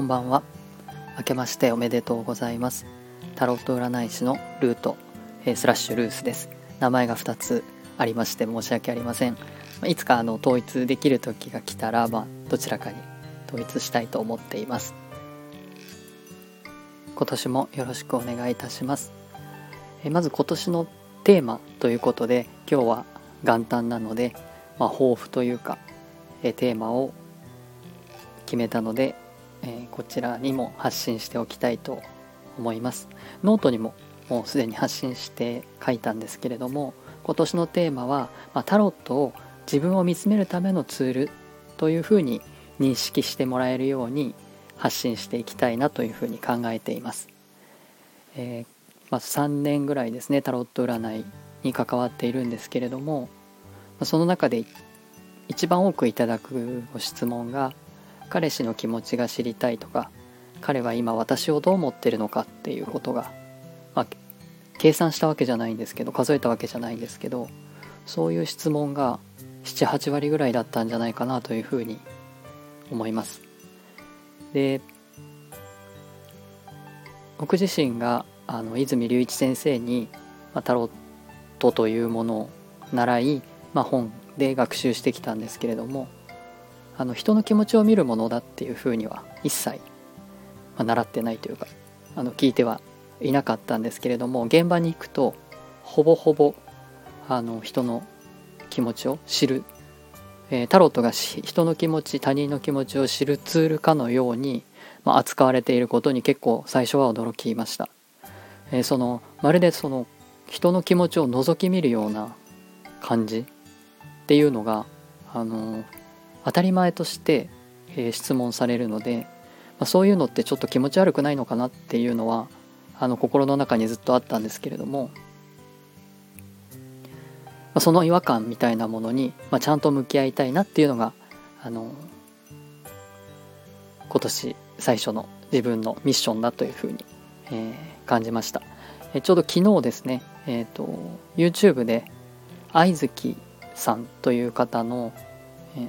こんばんは。明けましておめでとうございます。タロット占い師のルート、えー、スラッシュルースです。名前が2つありまして申し訳ありません。いつかあの統一できる時が来たら、まあ、どちらかに統一したいと思っています。今年もよろしくお願いいたします。えまず今年のテーマということで今日は元旦なので、まあ、抱負というかえテーマを決めたので、えこちらにも発信しておきたいと思います。ノートにももうすでに発信して書いたんですけれども今年のテーマは、まあ、タロットを自分を見つめるためのツールというふうに認識してもらえるように発信していきたいなというふうに考えています、えー、まあ、3年ぐらいですねタロット占いに関わっているんですけれどもその中で一番多くいただくご質問が彼氏の気持ちが知りたいとか彼は今私をどう思ってるのかっていうことが、まあ、計算したわけじゃないんですけど数えたわけじゃないんですけどそういう質問が78割ぐらいだったんじゃないかなというふうに思います。で僕自身があの泉隆一先生に、まあ、タロットというものを習い、まあ、本で学習してきたんですけれどもあの人の気持ちを見るものだっていうふうには一切、まあ、習ってないというかあの聞いてはいなかったんですけれども現場に行くとほぼほぼあの人の気持ちを知る、えー、タロットが人の気持ち他人の気持ちを知るツールかのように、まあ、扱われていることに結構最初は驚きました、えー、そのまるでその人の気持ちを覗き見るような感じっていうのがあの当たり前として、えー、質問されるので、まあ、そういうのってちょっと気持ち悪くないのかなっていうのはあの心の中にずっとあったんですけれども、まあ、その違和感みたいなものに、まあ、ちゃんと向き合いたいなっていうのがあの今年最初の自分のミッションだというふうに、えー、感じました、えー、ちょうど昨日ですね、えーと、と YouTube で愛月さんという方の、えー、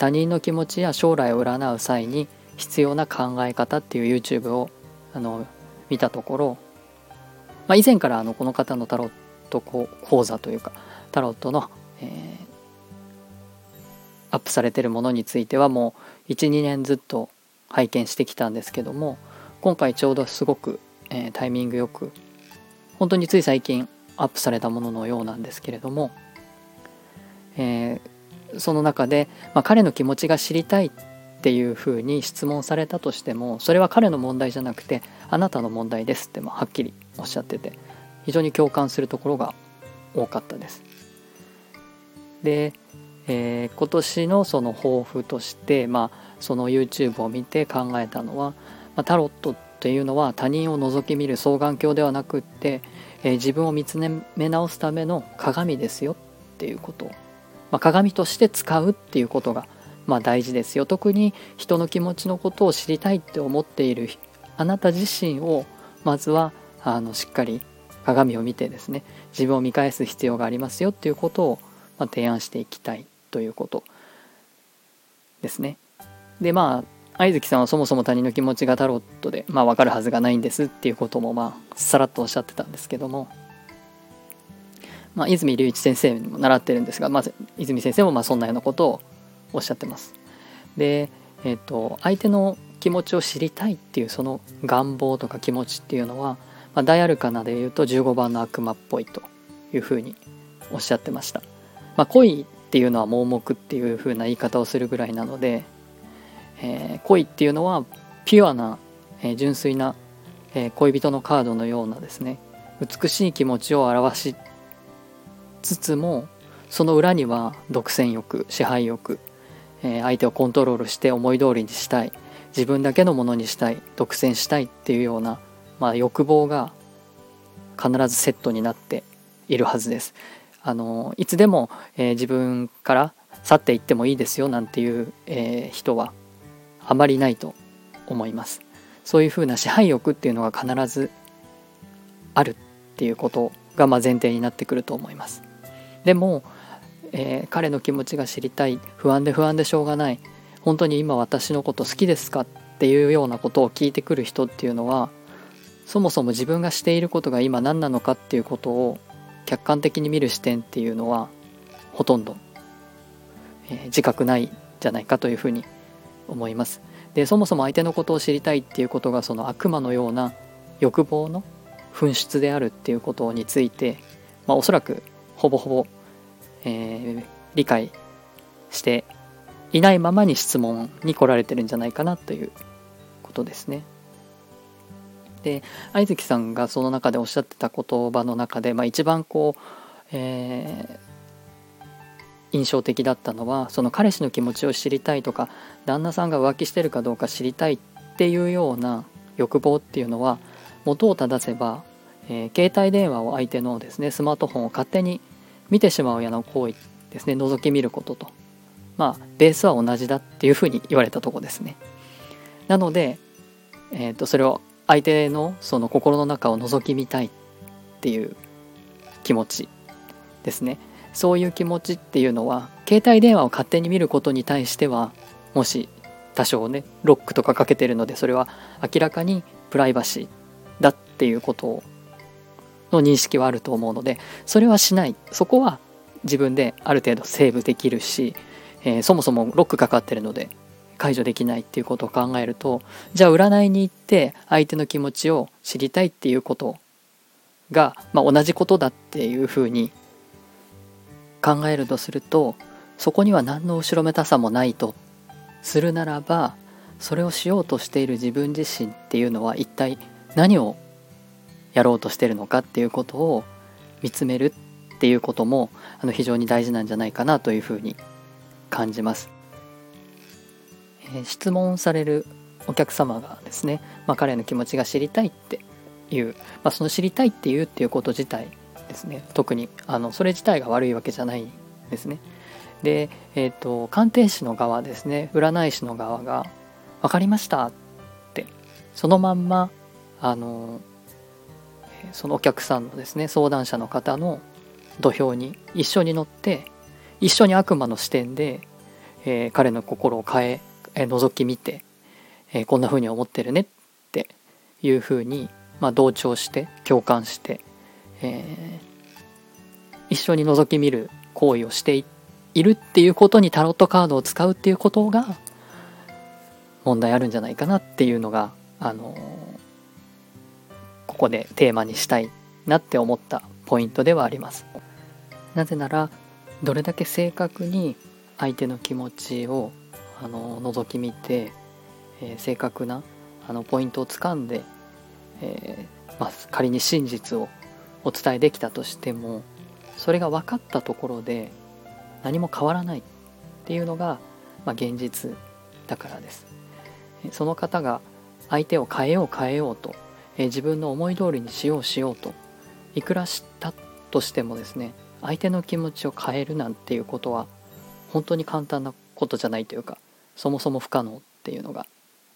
他人の気持ちや将来を占う際に必要な考え方っていう YouTube をあの見たところ、まあ、以前からあのこの方のタロット講座というかタロットの、えー、アップされてるものについてはもう12年ずっと拝見してきたんですけども今回ちょうどすごく、えー、タイミングよく本当につい最近アップされたもののようなんですけれども、えー、その中で、まあ、彼の気持ちが知りたいっていうふうに質問されたとしてもそれは彼の問題じゃなくてあなたの問題ですってまはっきりおっしゃってて非常に共感するところが多かったです。で、えー、今年のその抱負として、まあ、その YouTube を見て考えたのは、まあ、タロットっていうのは他人を覗き見る双眼鏡ではなくって、えー、自分を見つめ直すための鏡ですよっていうことまあ、鏡として使うっていうことが、まあ、大事ですよ特に人の気持ちのことを知りたいって思っているあなた自身をまずはあのしっかり鏡を見てですね自分を見返す必要がありますよっていうことを、まあ、提案していきたいということですね。でまあ愛月さんはそもそも他人の気持ちがタロットで、まあ、分かるはずがないんですっていうこともまあさらっとおっしゃってたんですけどもまあ、泉隆一先生にも習ってるんですが、まず泉先生もまあそんなようなことをおっしゃってます。で、えーと、相手の気持ちを知りたいっていうその願望とか気持ちっていうのは、まあ、大アルカナでいうと15番の悪魔っぽいというふうにおっしゃってました。まあ、恋っていうのは盲目っていうふうな言い方をするぐらいなので、えー、恋っていうのはピュアな、えー、純粋な、えー、恋人のカードのようなですね美しい気持ちを表しつつもその裏には独占欲支配欲、えー、相手をコントロールして思い通りにしたい自分だけのものにしたい独占したいっていうような、まあ、欲望が必ずセットになっているはずです。あのいつでも、えー、自分から去っていってもいいですよなんていう、えー、人はあまりないと思います。そういうふうな支配欲っていうのが必ずあるっていうことがま前提になってくると思います。でも、えー、彼の気持ちが知りたい。不安で不安でしょうがない。本当に今私のこと好きですか？っていうようなことを聞いてくる人っていうのはそもそも自分がしていることが今何なのかっていうことを客観的に見る視点っていうのはほとんど、えー、自覚ないじゃないかというふうに思います。でそもそも相手のことを知りたいっていうことがその悪魔のような欲望の紛失であるっていうことについて、まあ、おそらくほぼほぼ、えー、理解していないままに質問に来られてるんじゃないかなということですね。で相月さんがその中でおっしゃってた言葉の中で、まあ、一番こう、えー、印象的だったのはその彼氏の気持ちを知りたいとか旦那さんが浮気してるかどうか知りたいっていうような欲望っていうのは元を正せば、えー、携帯電話を相手のですねスマートフォンを勝手に見てしまうような行為ですね。覗き見ることと。まあベースは同じだっていうふうに言われたとこですね。なので、えー、とそれを相手のその心の中を覗き見たいっていう気持ちですね。そういう気持ちっていうのは携帯電話を勝手に見ることに対してはもし多少ねロックとかかけてるのでそれは明らかにプライバシーだっていうことをの認識はあると思うのでそれはしない。そこは自分である程度セーブできるし、えー、そもそもロックかかってるので解除できないっていうことを考えるとじゃあ占いに行って相手の気持ちを知りたいっていうことが、まあ、同じことだっていうふうに考えるとするとそこには何の後ろめたさもないとするならばそれをしようとしている自分自身っていうのは一体何をやろうとしてるのかっていうことを見つめるっていうこともあの非常に大事なんじゃないかなというふうに感じます。え質問されるお客様がですね、まあ、彼の気持ちが知りたいっていう、まあ、その知りたいっていうっていうこと自体ですね特にあのそれ自体が悪いわけじゃないんですね。で、えーと、鑑定士の側ですね占い師の側が「分かりました」ってそのまんまあのそのお客さんのですね相談者の方の土俵に一緒に乗って一緒に悪魔の視点で、えー、彼の心を変ええ覗き見て、えこんな風に思ってるねっていう風に、まあ、同調して共感して、えー、一緒に覗き見る行為をしているっていうことにタロットカードを使うっていうことが問題あるんじゃないかなっていうのが、あのー、ここでテーマにしたいなって思ったポイントではあります。なぜならどれだけ正確に相手の気持ちをあの覗き見て、えー、正確なあのポイントをつかんで、えー、まあ、仮に真実をお伝えできたとしてもそれが分かったところで何も変わらないっていうのが、まあ、現実だからですその方が相手を変えよう変えようと、えー、自分の思い通りにしようしようといくら知ったとしてもですね相手の気持ちを変えるなんていうことは本当に簡単なことじゃないというかそもそも不可能っていうのが、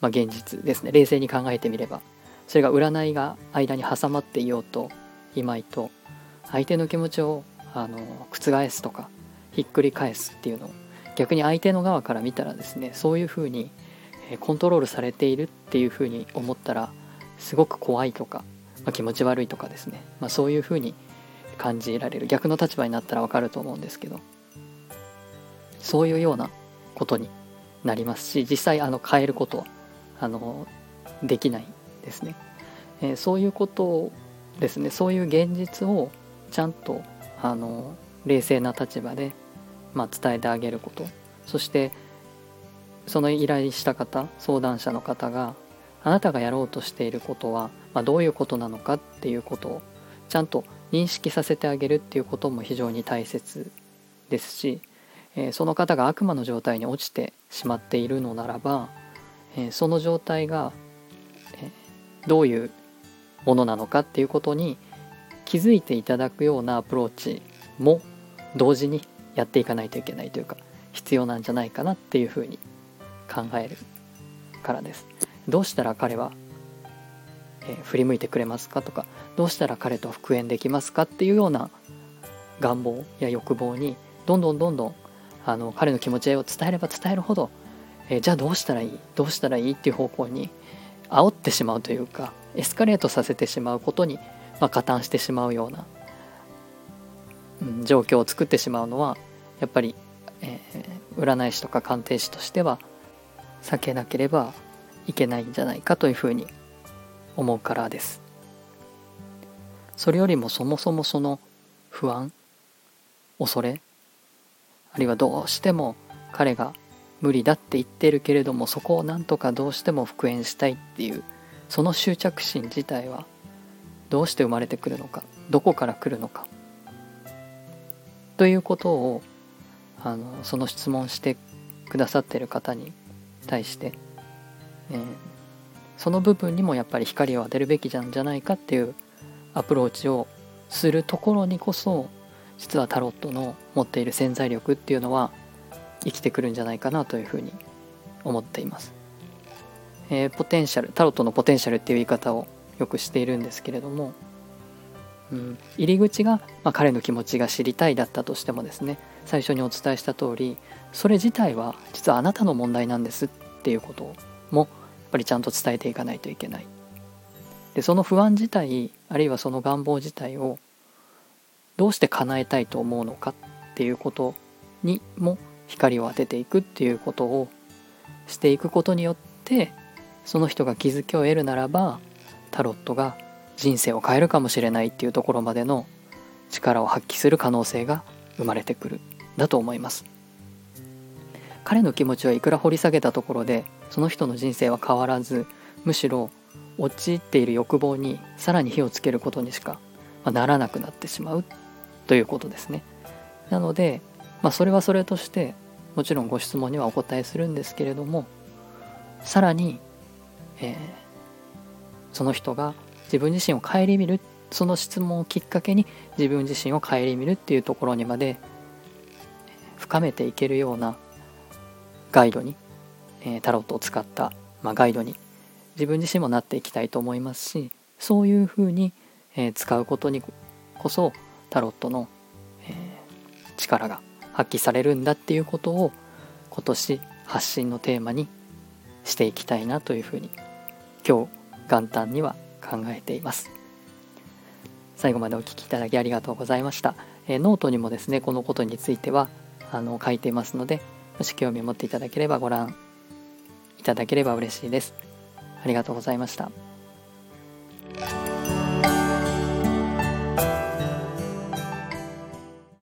まあ、現実ですね。冷静に考えてみればそれが占いが間に挟まっていようといまいと相手の気持ちをあの覆すとかひっくり返すっていうのを逆に相手の側から見たらですねそういうふうにコントロールされているっていうふうに思ったらすごく怖いとか、まあ、気持ち悪いとかですね、まあ、そういうふうに感じられる。逆の立場になったらわかると思うんですけど。そういうようなことになりますし実際あの変えることはあのできないですね、えー、そういうことですねそういう現実をちゃんとあの冷静な立場で、まあ、伝えてあげること。そしてその依頼した方相談者の方があなたがやろうとしていることは、まあ、どういうことなのかっていうことをちゃんと認識させてあげるっていうことも非常に大切ですしえその方が悪魔の状態に落ちてしまっているのならば、えその状態が、えどういうものなのかっていうことに気づいていただくようなアプローチも同時にやっていかないといけないというか必要なんじゃないかなっていうふうに考えるからです。どうしたら彼は、え振り向いてくれますかとかどうしたら彼と復縁できますかっていうような願望や欲望にどんどんどんどんあの彼の気持ちを伝えれば伝えるほど、えー、じゃあどうしたらいいどうしたらいいっていう方向に煽ってしまうというかエスカレートさせてしまうことに、まあ、加担してしまうような、うん、状況を作ってしまうのはやっぱり、えー、占い師とか鑑定士としては避けなければいけないんじゃないかというふうに思うからです。それよりもそもそもその不安恐れあるいはどうしても彼が無理だって言ってるけれどもそこをなんとかどうしても復縁したいっていうその執着心自体はどうして生まれてくるのかどこから来るのかということをあのその質問してくださってる方に対して、えー、その部分にもやっぱり光を当てるべきなんじゃないかっていうアプローチをするところにこそ実はタロットの持っている潜在力っていうのは生きてくるんじゃないかなというふうに思っています。えー、ポテンシャルタロットのポテンシャルっていう言い方をよくしているんですけれども、うん、入り口が、まあ、彼の気持ちが知りたいだったとしてもですね最初にお伝えした通りそれ自体は実はあなたの問題なんですっていうことをもやっぱりちゃんと伝えていかないといけない。でその不安自体あるいはその願望自体をどうして叶えたいと思うのかっていうことにも光を当てていくっていうことをしていくことによってその人が気づきを得るならばタロットが人生を変えるかもしれないっていうところまでの力を発揮する可能性が生まれてくる。だと思います。彼の気持ちはいくら掘り下げたところでその人の人生は変わらずむしろ陥っている欲望にさらに火をつけることにしかならなくなってしまうということですね。なので、まあ、それはそれとしてもちろんご質問にはお答えするんですけれどもさらに、えー、その人が自分自身を顧みるその質問をきっかけに自分自身を顧みるっていうところにまで深めていけるようなガイドに、えー、タロットを使った、まあ、ガイドに自分自身もなっていきたいと思いますしそういうふうに、えー、使うことにこそタロットの、えー、力が発揮されるんだっていうことを今年発信のテーマにしていきたいなというふうに今日元旦には考えています。最後までお聴きいただきありがとうございました、えー、ノートにもですねこのことについてはあの書いていますのでもし興味を持っていただければご覧ただければ嬉しいですありがとうございました。